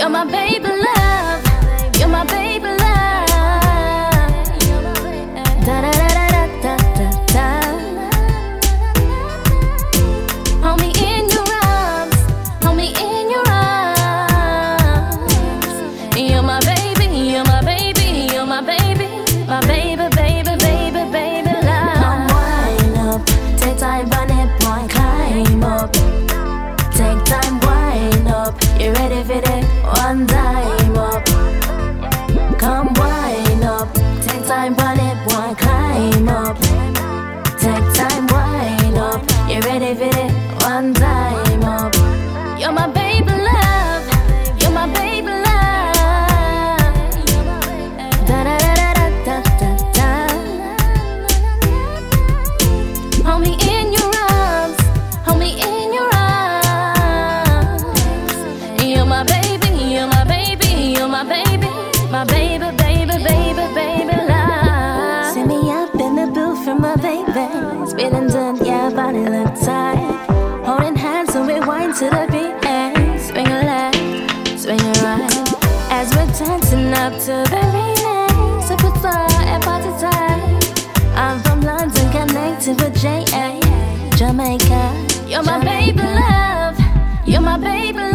You're my baby love. You're my baby love. Da da da da da da da. Hold me in your arms. Hold me in your arms. You're my baby. Time, burn it, boy. Climb up. Take time, wind up. You ready for it? One time up. You're my baby Spinning done, yeah, body look tight. Holding hands and we wind to the beat. Hey, swing a left, swing a right. As we're dancing up to the remix. If it's all at party time. I'm from London, connected with J.A. Jamaica. You're my baby love. You're my baby